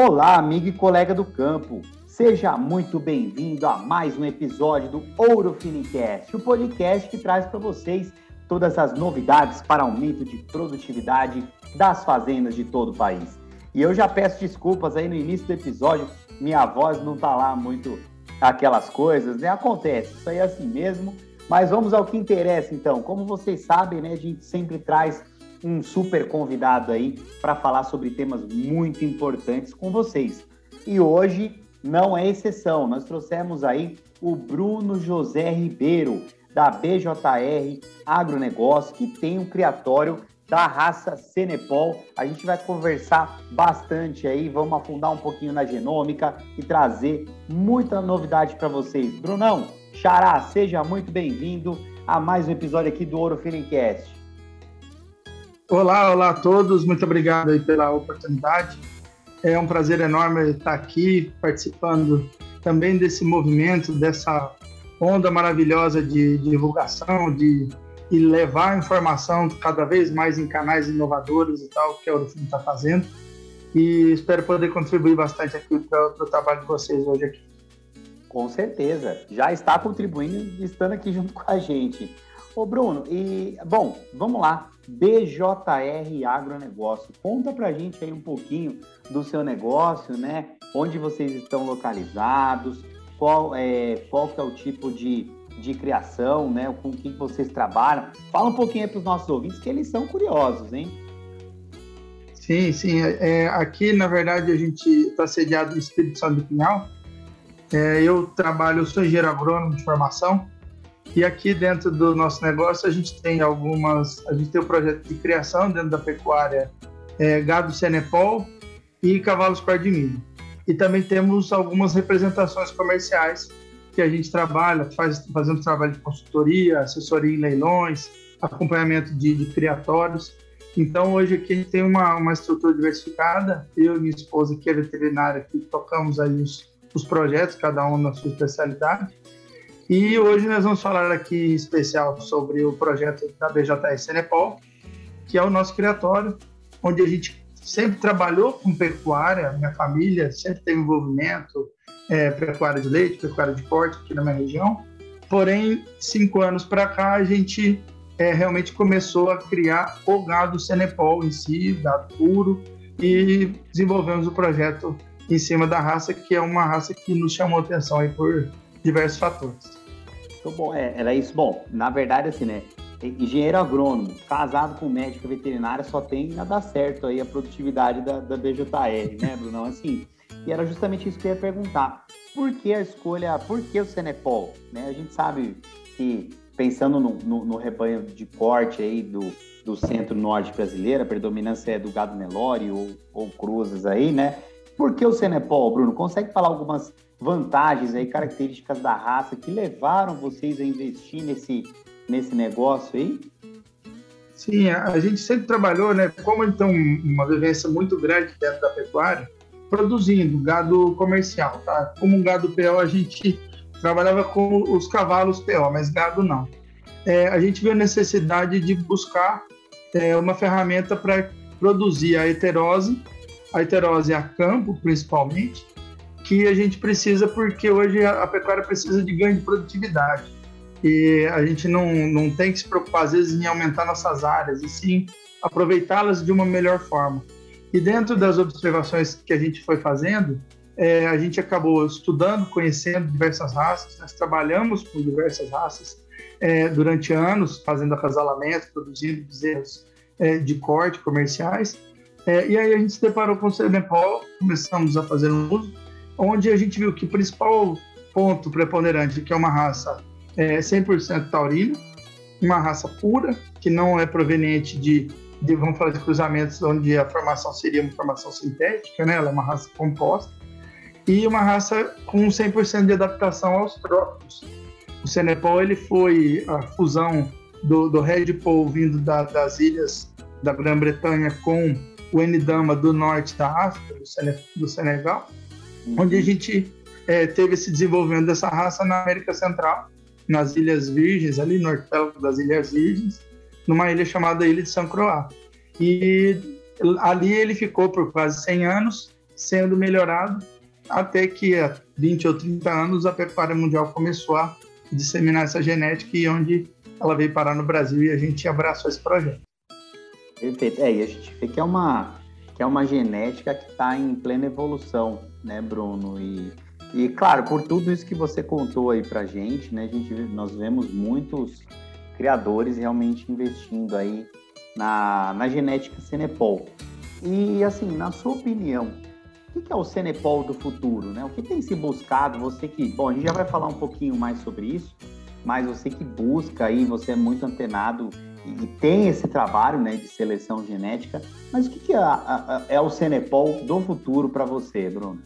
Olá, amigo e colega do campo. Seja muito bem-vindo a mais um episódio do Ouro Finicast, o podcast que traz para vocês todas as novidades para aumento de produtividade das fazendas de todo o país. E eu já peço desculpas aí no início do episódio, minha voz não tá lá muito aquelas coisas, né? Acontece, isso aí é assim mesmo. Mas vamos ao que interessa então. Como vocês sabem, né, a gente sempre traz um super convidado aí para falar sobre temas muito importantes com vocês. E hoje não é exceção, nós trouxemos aí o Bruno José Ribeiro, da BJR Agronegócio, que tem um criatório da raça Cenepol. A gente vai conversar bastante aí, vamos afundar um pouquinho na genômica e trazer muita novidade para vocês. Brunão, Xará, seja muito bem-vindo a mais um episódio aqui do Ouro Feelingcast. Olá, olá a todos, muito obrigado aí pela oportunidade. É um prazer enorme estar aqui participando também desse movimento, dessa onda maravilhosa de, de divulgação, de, levar informação cada vez mais em canais inovadores e tal, que é o que está fazendo. E espero poder contribuir bastante aqui para o trabalho de vocês hoje aqui. Com certeza, já está contribuindo e estando aqui junto com a gente. Ô Bruno, e bom, vamos lá. BJR Agronegócio. Conta pra gente aí um pouquinho do seu negócio, né? Onde vocês estão localizados, qual é, qual que é o tipo de, de criação, né? Com que vocês trabalham. Fala um pouquinho para os nossos ouvintes que eles são curiosos, hein? Sim, sim. É, aqui, na verdade, a gente está sediado no Espírito Santo do Pinhal. É, eu trabalho, sou engenheiro agrônomo de formação, e aqui dentro do nosso negócio a gente tem algumas, a gente tem o um projeto de criação dentro da pecuária é, gado Senepol e cavalos cor de milho. E também temos algumas representações comerciais que a gente trabalha, faz, fazendo trabalho de consultoria, assessoria em leilões, acompanhamento de, de criatórios. Então hoje aqui a gente tem uma, uma estrutura diversificada. Eu e minha esposa que é veterinária, que tocamos aí os, os projetos, cada um na sua especialidade. E hoje nós vamos falar aqui especial sobre o projeto da BJS Senepol, que é o nosso criatório, onde a gente sempre trabalhou com pecuária, minha família sempre teve envolvimento, é, pecuária de leite, pecuária de corte aqui na minha região. Porém, cinco anos para cá, a gente é, realmente começou a criar o gado Senepol em si, gado puro, e desenvolvemos o projeto em cima da raça, que é uma raça que nos chamou atenção aí por diversos fatores. Muito bom, é, era isso. Bom, na verdade, assim, né? Engenheiro agrônomo, casado com médica veterinária, só tem a dar certo aí a produtividade da, da BJR, né, Bruno? Assim, e era justamente isso que eu ia perguntar. Por que a escolha, por que o Senepol? Né? A gente sabe que, pensando no, no, no rebanho de corte aí do, do centro-norte brasileiro, a predominância é do gado Nelore ou, ou cruzes aí, né? Por que o Senepol, Bruno? Consegue falar algumas vantagens aí, características da raça que levaram vocês a investir nesse, nesse negócio aí? Sim, a gente sempre trabalhou, né? Como então uma vivência muito grande dentro da pecuária, produzindo gado comercial, tá? Como um gado PO, a gente trabalhava com os cavalos PO, mas gado não. É, a gente viu a necessidade de buscar é, uma ferramenta para produzir a heterose, a heterose a campo, principalmente, que a gente precisa porque hoje a, pecuária precisa de ganho de produtividade. E a gente não, não tem que se preocupar, às vezes, em aumentar nossas áreas, e sim aproveitá-las de uma melhor forma. E dentro das observações que a gente foi fazendo, é, a gente acabou estudando, conhecendo diversas raças, nós trabalhamos com diversas raças é, durante anos, fazendo acasalamento, produzindo bezerros é, de corte comerciais. É, e aí a gente se deparou com o Cenepol, começamos a fazer um uso, onde a gente viu que o principal ponto preponderante que é uma raça é 100% taurina, uma raça pura, que não é proveniente de, de, vamos falar de cruzamentos onde a formação seria uma formação sintética, né? ela é uma raça composta, e uma raça com 100% de adaptação aos trópicos. O Senepol ele foi a fusão do, do Red Pole vindo da, das ilhas da Grã-Bretanha com o N-Dama do norte da África, do, do Senegal, onde a gente é, teve esse desenvolvimento dessa raça na América Central, nas Ilhas Virgens, ali no arquipélago das Ilhas Virgens, numa ilha chamada Ilha de São Croá. E ali ele ficou por quase 100 anos, sendo melhorado até que há 20 ou 30 anos a pecuária mundial começou a disseminar essa genética e onde ela veio parar no Brasil e a gente abraçou esse projeto. Perfeito. É, e a gente vê que é uma, que é uma genética que está em plena evolução, né, Bruno? E, e, claro, por tudo isso que você contou aí pra gente, né, a gente, nós vemos muitos criadores realmente investindo aí na, na genética Cenepol. E, assim, na sua opinião, o que é o Cenepol do futuro, né? O que tem se buscado? Você que, bom, a gente já vai falar um pouquinho mais sobre isso, mas você que busca aí, você é muito antenado e tem esse trabalho, né, de seleção genética. Mas o que, é, é o Cenepol do futuro para você, Bruno?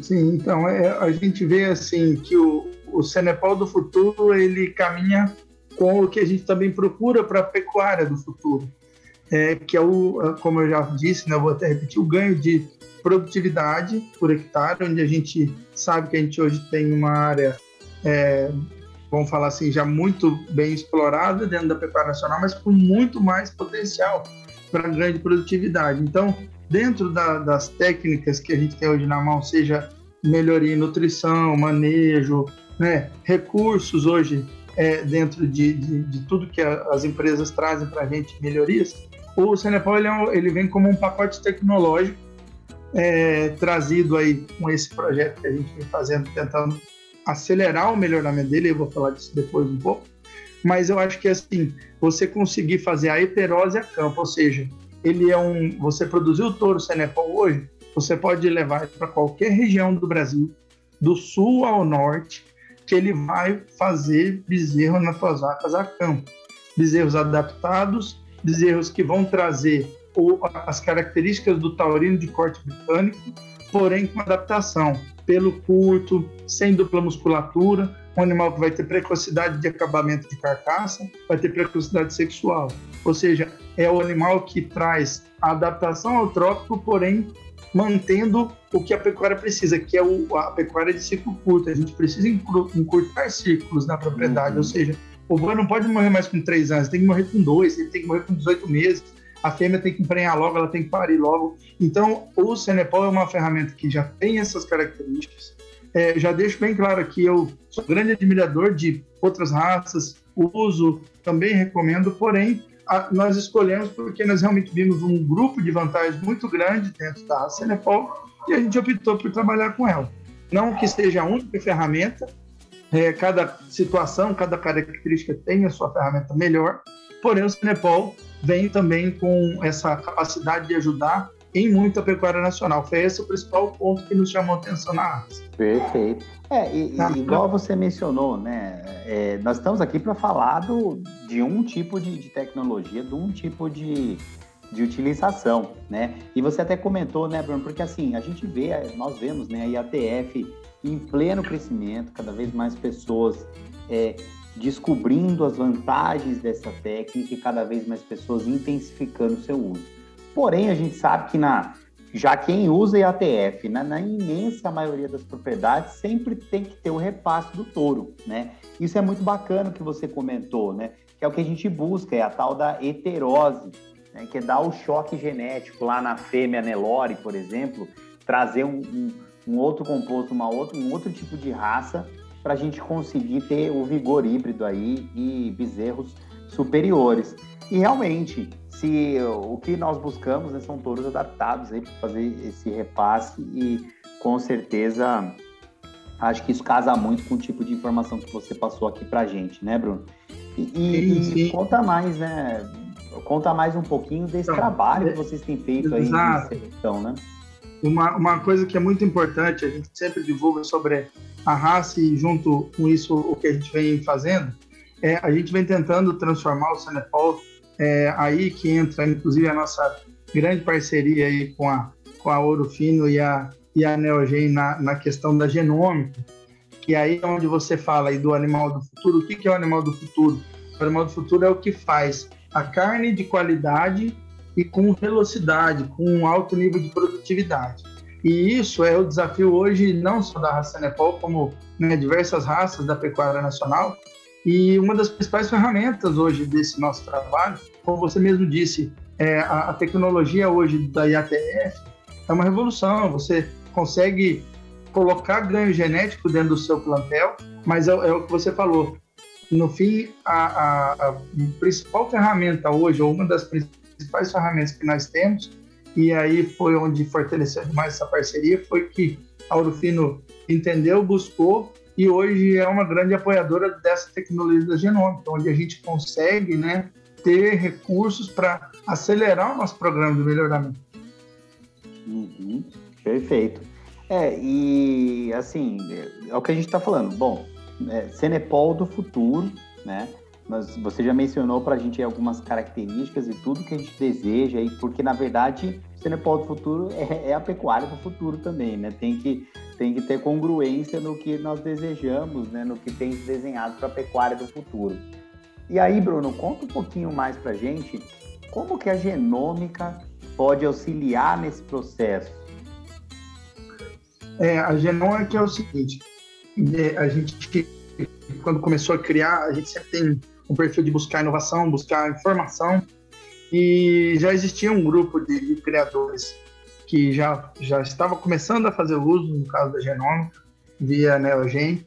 Sim, então é, a gente vê assim que o, o Cenepol do futuro ele caminha com o que a gente também procura para a pecuária do futuro, é, que é o, como eu já disse, né, vou até repetir, o ganho de produtividade por hectare, onde a gente sabe que a gente hoje tem uma área, é, vamos falar assim, já muito bem explorada dentro da pecuária nacional, mas com muito mais potencial para grande produtividade. Então, dentro da, das técnicas que a gente tem hoje na mão, seja melhoria em nutrição, manejo, né, recursos hoje é, dentro de, de, de, tudo que a, as empresas trazem para a gente, melhorias, o Cenepal ele, é um, ele vem como um pacote tecnológico é, trazido aí com esse projeto que a gente vem fazendo, tentando acelerar o melhoramento dele, eu vou falar disso depois um pouco, mas eu acho que assim, você conseguir fazer a heterose a campo, ou seja, ele é um, você produziu o touro Cenepal hoje, você pode levar para qualquer região do Brasil, do sul ao norte, que ele vai fazer bezerro nas suas vacas a campo. Bezerros adaptados, bezerros que vão trazer o, as características do taurino de corte britânico, porém com adaptação, pelo curto, sem dupla musculatura, um animal que vai ter precocidade de acabamento de carcaça, vai ter precocidade sexual. Ou seja, é o animal que traz a adaptação ao trópico, porém mantendo o que a pecuária precisa, que é o, a pecuária de ciclo curto. A gente precisa encurtar ciclos na propriedade, uhum. ou seja, o boi não pode morrer mais com três anos, tem que morrer com dois, ele tem que morrer com 18 meses a fêmea tem que emprenhar logo, ela tem que parir logo. Então, o Cenepol é uma ferramenta que já tem essas características. É, já deixo bem claro aqui, eu sou grande admirador de outras raças, uso, também recomendo, porém, nós escolhemos porque nós realmente vimos um grupo de vantagens muito grande dentro da Cenepol e a gente optou por trabalhar com ela. Não que seja a única ferramenta, é, cada situação, cada característica tem a sua ferramenta melhor, porém o Cenepol vem também com essa capacidade de ajudar em muita pecuária nacional. Foi esse o principal ponto que nos chamou a atenção na raça. Perfeito. É, e, tá. igual você mencionou, né? É, nós estamos aqui para falar do, de um tipo de, de, tecnologia, de um tipo de, de utilização, né? E você até comentou, né, Bruno? Porque assim, a gente vê, nós vemos, né, a IATF em pleno crescimento, cada vez mais pessoas é, descobrindo as vantagens dessa técnica e cada vez mais pessoas intensificando o seu uso. Porém, a gente sabe que na já quem usa IATF, na, na, imensa maioria das propriedades, sempre tem que ter o repasse do touro, né? Isso é muito bacana que você comentou, né? Que é o que a gente busca, é a tal da heterose, né? que é dar o choque genético lá na fêmea Nelore, por exemplo, trazer um, um, um outro composto, uma outra, um outro tipo de raça para a gente conseguir ter o vigor híbrido aí e bezerros superiores. E realmente, se o que nós buscamos né, são touros adaptados para fazer esse repasse e com certeza acho que isso casa muito com o tipo de informação que você passou aqui para a gente, né, Bruno? E, e, sim, sim. e, conta mais, né? Conta mais um pouquinho desse então, trabalho é, que vocês têm feito aí de seleção, né? Uma, uma coisa que é muito importante, a gente sempre divulga sobre a raça e junto com isso o que a gente vem fazendo, é, a gente vem tentando transformar o Cenepol é, aí que entra inclusive a nossa grande parceria aí com a, com a Ouro Fino e a, e a Neogen na, na questão da genômica, que aí é onde você fala aí do animal do futuro. O que, que é o animal do futuro? O animal do futuro é o que faz a carne de qualidade e com velocidade, com um alto nível de produtividade. E isso é o desafio hoje, não só da raça Nepal, como né, diversas raças da pecuária nacional. E uma das principais ferramentas hoje desse nosso trabalho, como você mesmo disse, é, a, a tecnologia hoje da IATF, é uma revolução. Você consegue colocar ganho genético dentro do seu plantel, mas é, é o que você falou. No fim, a, a, a, principal ferramenta hoje, ou uma das principais ferramentas que nós temos, e aí foi onde fortaleceu mais essa parceria, foi que Aurofino entendeu, buscou e hoje é uma grande apoiadora dessa tecnologia genômica, onde a gente consegue né, ter recursos para acelerar o nosso programa de melhoramento. Uhum, perfeito. É, e assim, é o que a gente está falando. Bom, é, Cenepol do futuro, né? Mas você já mencionou para a gente algumas características e tudo que a gente deseja, e porque na verdade Cenepol do futuro é, é, a pecuária do futuro também, né? Tem que, tem que ter congruência no que nós desejamos, né? No que tem desenhado para a pecuária do futuro. E aí, Bruno, conta um pouquinho mais para a gente como que a genômica pode auxiliar nesse processo. É, a genômica é o seguinte, é, a gente quando começou a criar, a gente sempre tem um perfil de buscar inovação, buscar informação, e já existia um grupo de, de criadores que já, já estava começando a fazer uso, no caso da genômica, via Neogen.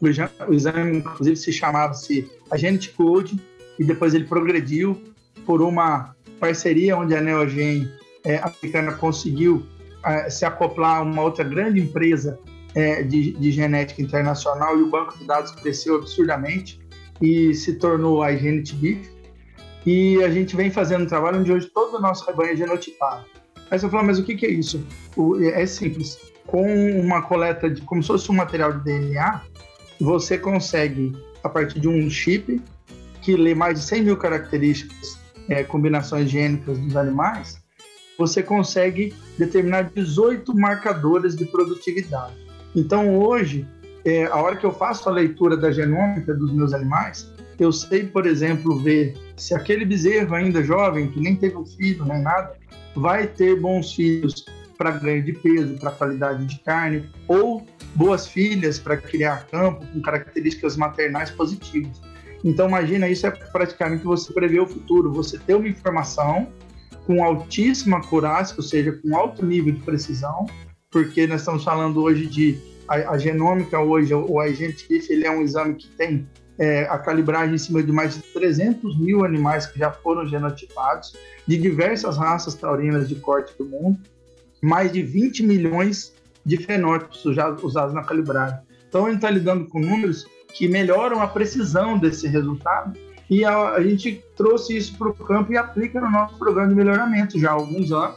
O exame, inclusive, se chamava-se Agent Code, e depois ele progrediu por uma parceria onde a Neogen é, americana conseguiu é, se acoplar a uma outra grande empresa é, de, de, genética internacional e o banco de dados cresceu absurdamente e se tornou a Beef. E a gente vem fazendo um trabalho onde hoje todo o nosso rebanho é genotipado. Aí você fala, mas o que, que é isso? O, é simples. Com uma coleta de, como se fosse um material de DNA, você consegue, a partir de um chip, que lê mais de 100 mil características, é, combinações gênicas dos animais, você consegue determinar 18 marcadores de produtividade. Então, hoje, é, a hora que eu faço a leitura da genômica dos meus animais, eu sei, por exemplo, ver se aquele bezerro ainda jovem, que nem teve um filho nem nada, vai ter bons filhos para ganho de peso, para qualidade de carne, ou boas filhas para criar campo com características maternais positivas. Então, imagina, isso é praticamente você prever o futuro, você ter uma informação com altíssima acurácia, ou seja, com alto nível de precisão, porque nós estamos falando hoje de a, a genômica hoje, o agente GIF, ele é um exame que tem é, a calibragem em cima de mais de 300 mil animais que já foram genotipados, de diversas raças taurinas de corte do mundo, mais de 20 milhões de fenótipos usados na calibragem. Então, a gente está lidando com números que melhoram a precisão desse resultado e a, a gente trouxe isso para o campo e aplica no nosso programa de melhoramento já há alguns anos,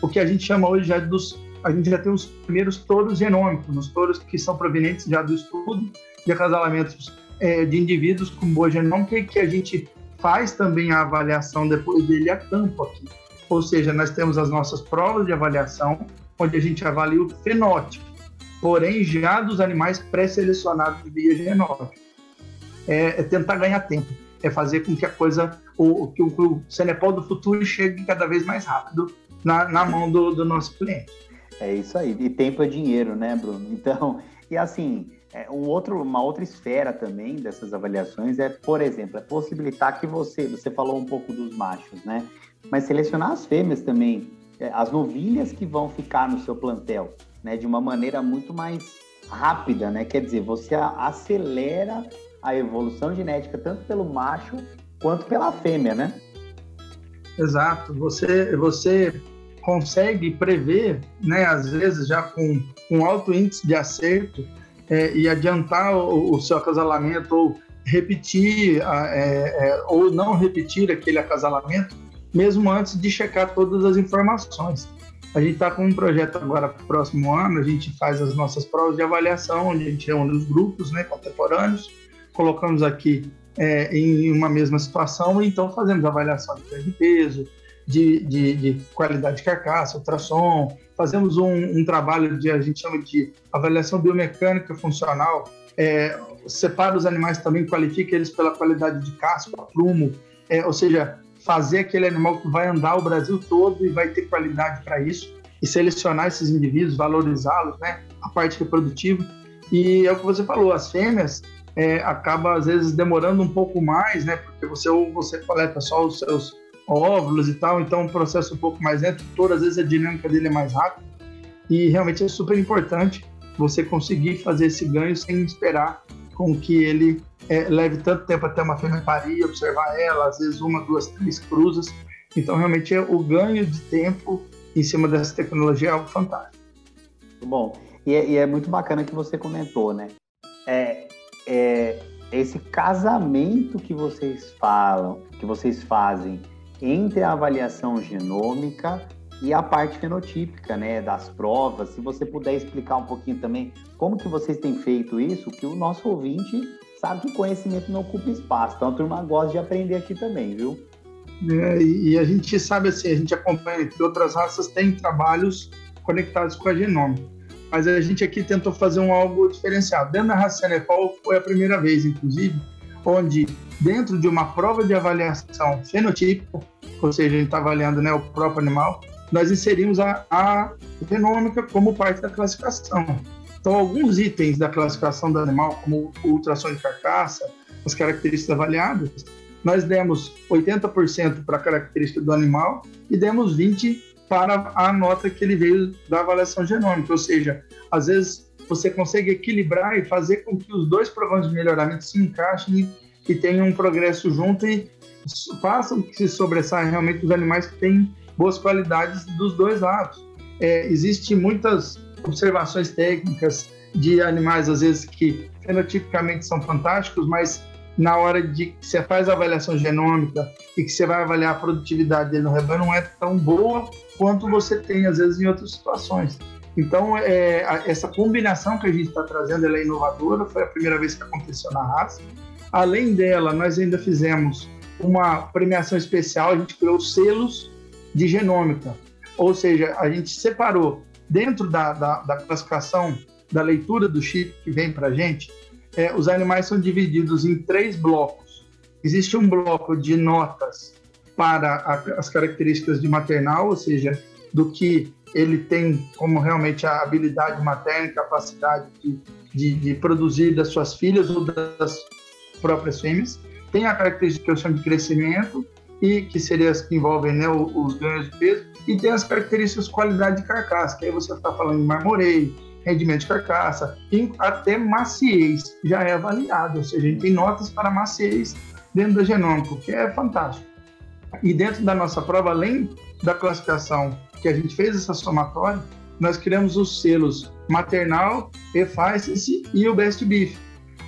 o que a gente chama hoje já dos a gente já tem os primeiros touros genômicos, os touros que são provenientes já do estudo de acasalamentos é, de indivíduos com boa genômica que a gente faz também a avaliação depois dele a campo aqui. Ou seja, nós temos as nossas provas de avaliação, onde a gente avalia o fenótipo, porém já dos animais pré-selecionados via genómica. É, é, tentar ganhar tempo, é fazer com que a coisa, o, que o, o Cenepol do futuro chegue cada vez mais rápido na, na mão do, do nosso cliente. É isso aí. E tempo é dinheiro, né, Bruno? Então, e assim, é, um outro, uma outra esfera também dessas avaliações é, por exemplo, é possibilitar que você, você falou um pouco dos machos, né? Mas selecionar as fêmeas também, é, as novilhas que vão ficar no seu plantel, né? De uma maneira muito mais rápida, né? Quer dizer, você acelera a evolução genética tanto pelo macho quanto pela fêmea, né? Exato. Você, você consegue prever, né, às vezes já com, com alto índice de acerto, é, e adiantar o, o, seu acasalamento ou repetir é, é, ou não repetir aquele acasalamento, mesmo antes de checar todas as informações. A gente está com um projeto agora para o próximo ano, a gente faz as nossas provas de avaliação, onde a gente reúne os grupos né, contemporâneos, colocamos aqui é, em uma mesma situação, e então fazemos avaliação de peso, de, de, de qualidade de carcaça, ultrassom, fazemos um, um, trabalho de, a gente chama de avaliação biomecânica funcional, é, separa os animais também, qualifica eles pela qualidade de casco, prumo, é, ou seja, fazer aquele animal que vai andar o Brasil todo e vai ter qualidade para isso, e selecionar esses indivíduos, valorizá-los, né, a parte reprodutiva. E é o que você falou, as fêmeas é, acaba às vezes demorando um pouco mais, né, porque você ou você coleta só os seus óvulos e tal, então é um processo um pouco mais lento, todas as vezes a dinâmica dele é mais rápida e realmente é super importante você conseguir fazer esse ganho sem esperar com que ele é, leve tanto tempo até uma fêmea parir, observar ela, às vezes uma, duas, três cruzas. Então, realmente, é o ganho de tempo em cima dessa tecnologia é algo fantástico. Bom, e é, e é muito bacana que você comentou, né? É, é, esse casamento que vocês falam, que vocês fazem entre a avaliação genômica e a parte fenotípica, né, das provas. Se você puder explicar um pouquinho também como que vocês têm feito isso, que o nosso ouvinte sabe que conhecimento não ocupa espaço, então a turma gosta de aprender aqui também, viu? É, e a gente sabe assim, a gente acompanha que outras raças têm trabalhos conectados com a genômica, mas a gente aqui tentou fazer um algo diferenciado. Dentro da raça Cenepal foi a primeira vez, inclusive, onde dentro de uma prova de avaliação fenotípica, ou seja, a gente está avaliando né, o próprio animal, nós inserimos a, a genômica como parte da classificação. Então, alguns itens da classificação do animal, como o ultrassom de carcaça, as características avaliadas, nós demos 80% para a característica do animal e demos 20% para a nota que ele veio da avaliação genômica. Ou seja, às vezes você consegue equilibrar e fazer com que os dois programas de melhoramento se encaixem e tenham um progresso junto e façam que se sobressaia realmente os animais que têm boas qualidades dos dois lados. É, Existem muitas observações técnicas de animais, às vezes, que fenotipicamente são fantásticos, mas na hora de que você faz a avaliação genômica e que você vai avaliar a produtividade dele no rebanho, não é tão boa quanto você tem, às vezes, em outras situações. Então, é, essa combinação que a gente está trazendo é inovadora, foi a primeira vez que aconteceu na raça. Além dela, nós ainda fizemos uma premiação especial, a gente criou selos de genômica, ou seja, a gente separou dentro da, da, da classificação da leitura do chip que vem para a gente, é, os animais são divididos em três blocos. Existe um bloco de notas para a, as características de maternal, ou seja, do que ele tem como realmente a habilidade materna, capacidade de, de, de produzir das suas filhas ou das próprias fêmeas. Tem a característica que eu chamo de crescimento, e que seriam as que envolvem né, os ganhos de peso, e tem as características de qualidade de carcaça, que aí você está falando de marmoreio, rendimento de carcaça, e até maciez já é avaliado, ou seja, a gente tem notas para maciez dentro da genômica, que é fantástico. E dentro da nossa prova, além da classificação que a gente fez essa somatória, nós criamos os selos maternal, efficiency e o best beef,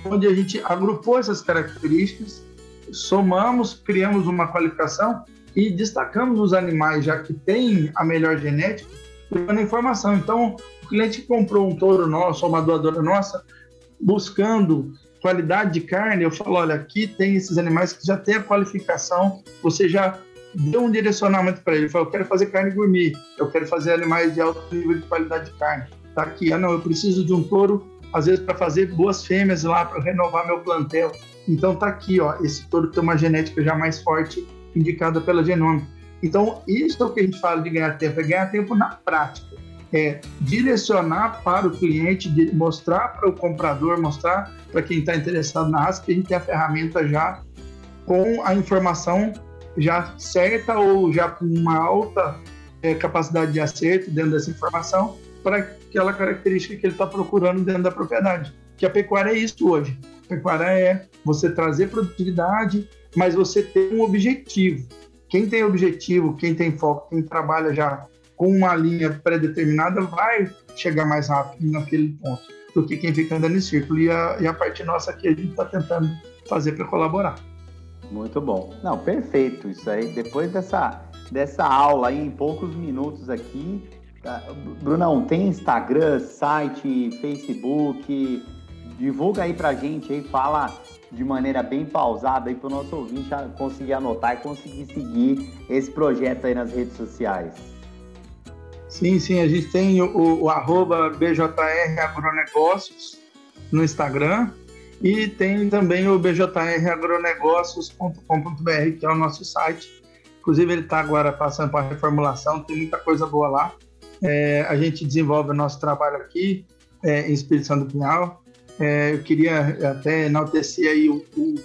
onde a gente agrupou essas características somamos, criamos uma qualificação e destacamos os animais já que têm a melhor genética, dando informação. Então, o cliente que comprou um touro nosso, ou uma doadora nossa, buscando qualidade de carne, eu falo, olha, aqui tem esses animais que já têm a qualificação, você já deu um direcionamento para ele, ele falou, eu quero fazer carne gourmet, eu quero fazer animais de alto nível de qualidade de carne. Tá aqui, ah não, eu preciso de um touro, às vezes para fazer boas fêmeas lá, para renovar meu plantel. Então tá aqui, ó, esse touro tem uma genética já mais forte, indicada pela genômica. Então, isso é o que a gente fala de ganhar tempo, é ganhar tempo na prática. É direcionar para o cliente, mostrar para o comprador, mostrar para quem está interessado na raça que a gente tem a ferramenta já com a informação já certa ou já com uma alta é, capacidade de acerto dentro dessa informação para aquela característica que ele está procurando dentro da propriedade. Que a pecuária é isso hoje. A pecuária é você trazer produtividade, mas você ter um objetivo. Quem tem objetivo, quem tem foco, quem trabalha já com uma linha pré-determinada vai chegar mais rápido naquele ponto do que quem fica andando em círculo. E a, e a parte nossa aqui a gente está tentando fazer para colaborar. Muito bom. Não, perfeito. Isso aí, depois dessa, dessa aula aí, em poucos minutos aqui. Tá? Brunão, tem Instagram, site, Facebook, divulga aí pra gente aí, fala de maneira bem pausada aí para o nosso ouvinte conseguir anotar e conseguir seguir esse projeto aí nas redes sociais. Sim, sim, a gente tem o, o arroba BJR Agronegócios no Instagram e tem também o bjragronegócios.com.br, que é o nosso site. Inclusive, ele está agora passando para reformulação, tem muita coisa boa lá. É, a gente desenvolve o nosso trabalho aqui é, em Espírito Santo do Pinhal, é, eu queria até enaltecer aí o, o,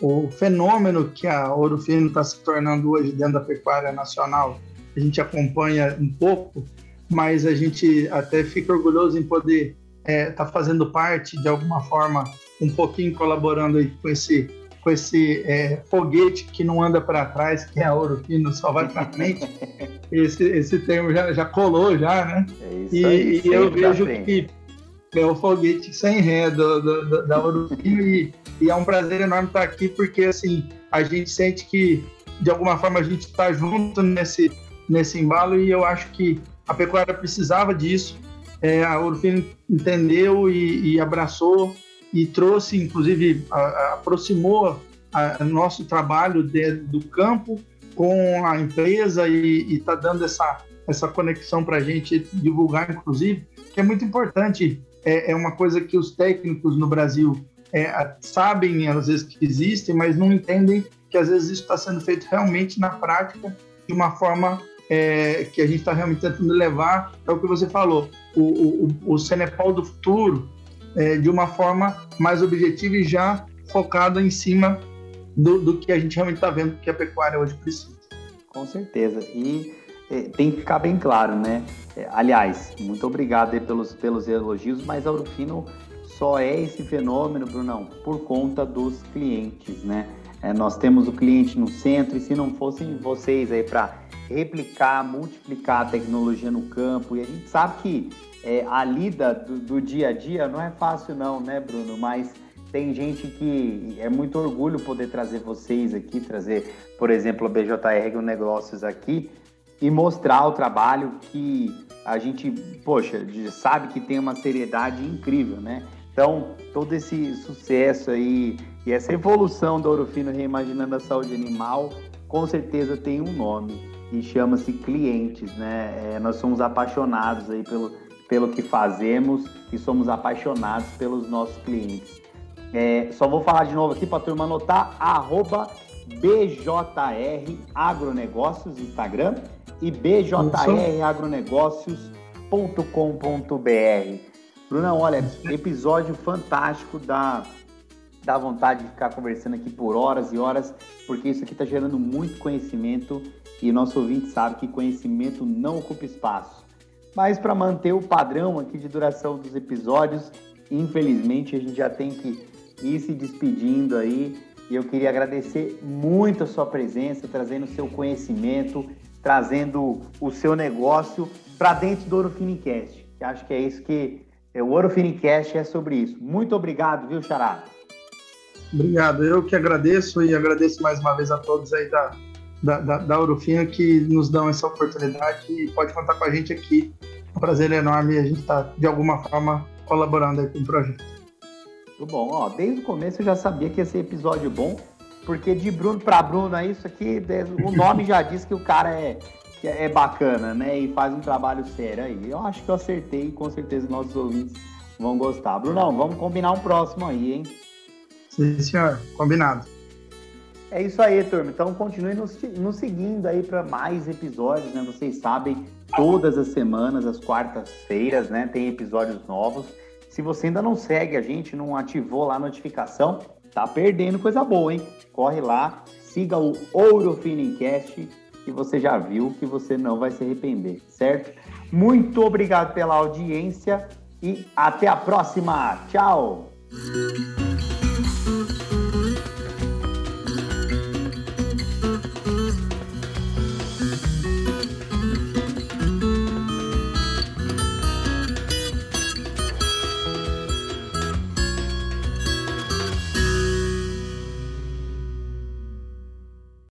o fenômeno que a Ouro Fino está se tornando hoje dentro da pecuária nacional, a gente acompanha um pouco, mas a gente até fica orgulhoso em poder estar é, tá fazendo parte, de alguma forma, um pouquinho colaborando aí com esse, com esse é, foguete que não anda para trás, que é a Ouro Fino, só vai para frente. esse, esse termo já, já colou, já, né? É isso e, aí, e eu vejo que é o foguete sem ré do, do, do, da Ouro Fino e, e é um prazer enorme estar aqui, porque assim, a gente sente que de alguma forma a gente está junto nesse, nesse embalo e eu acho que a pecuária precisava disso. É, a Urfino entendeu e, e, abraçou e trouxe, inclusive, a, a, aproximou nosso trabalho de, do campo com a empresa e está dando essa, essa conexão para a gente divulgar, inclusive, que é muito importante. É, é uma coisa que os técnicos no Brasil é, sabem, às vezes, que existem, mas não entendem que, às vezes, isso está sendo feito realmente na prática de uma forma é, que a gente está realmente tentando levar, é o que você falou, o, o, o Cenepal do futuro, é, de uma forma mais objetiva e já focada em cima do, do que a gente realmente está vendo que a pecuária hoje precisa. Com certeza. E é, tem que ficar bem claro, né? É, aliás, muito obrigado pelos, pelos elogios, mas a Urufino só é esse fenômeno, Brunão, por conta dos clientes, né? É, nós temos o cliente no centro e se não fossem vocês aí para replicar, multiplicar a tecnologia no campo, e a gente sabe que é, a lida do, do, dia a dia não é fácil não, né, Bruno? Mas tem gente que é muito orgulho poder trazer vocês aqui, trazer, por exemplo, a BJR Negócios aqui e mostrar o trabalho que a gente, poxa, sabe que tem uma seriedade incrível, né? Então, todo esse sucesso aí e essa evolução do Ouro Fino reimaginando a saúde animal, com certeza tem um nome e chama-se clientes, né? É, nós somos apaixonados aí pelo, pelo que fazemos e somos apaixonados pelos nossos clientes. É, só vou falar de novo aqui para a turma anotar, arroba BJR Agronegócios, Instagram, e bjragronegócios.com.br. Brunão, olha, episódio fantástico da dá vontade de ficar conversando aqui por horas e horas, porque isso aqui está gerando muito conhecimento e nosso ouvinte sabe que conhecimento não ocupa espaço. Mas para manter o padrão aqui de duração dos episódios, infelizmente a gente já tem que ir se despedindo aí. E eu queria agradecer muito a sua presença, trazendo o seu conhecimento, trazendo o seu negócio para dentro do Ouro Finicast, que acho que é isso que o Ouro Finicast é sobre isso. Muito obrigado, viu, Xará? Obrigado, eu que agradeço e agradeço mais uma vez a todos aí da, da, da, da que nos dão essa oportunidade e pode contar com a gente aqui. É um prazer enorme a gente estar, tá, de alguma forma, colaborando aí com o projeto. Muito bom. Ó, desde o começo eu já sabia que ia ser episódio bom, porque de Bruno para Bruno é isso aqui, o nome já diz que o cara é, é bacana, né? E faz um trabalho sério aí. Eu acho que eu acertei e com certeza nossos ouvintes vão gostar. Brunão, vamos combinar um próximo aí, hein? Sim, senhor. Combinado. É isso aí, turma. Então continue nos, nos seguindo aí para mais episódios, né? Vocês sabem, todas as semanas, às quartas-feiras, né? Tem episódios novos. Se você ainda não segue a gente, não ativou lá a notificação, tá perdendo coisa boa, hein? Corre lá, siga o Ouro Finicast que você já viu que você não vai se arrepender, certo? Muito obrigado pela audiência e até a próxima. Tchau!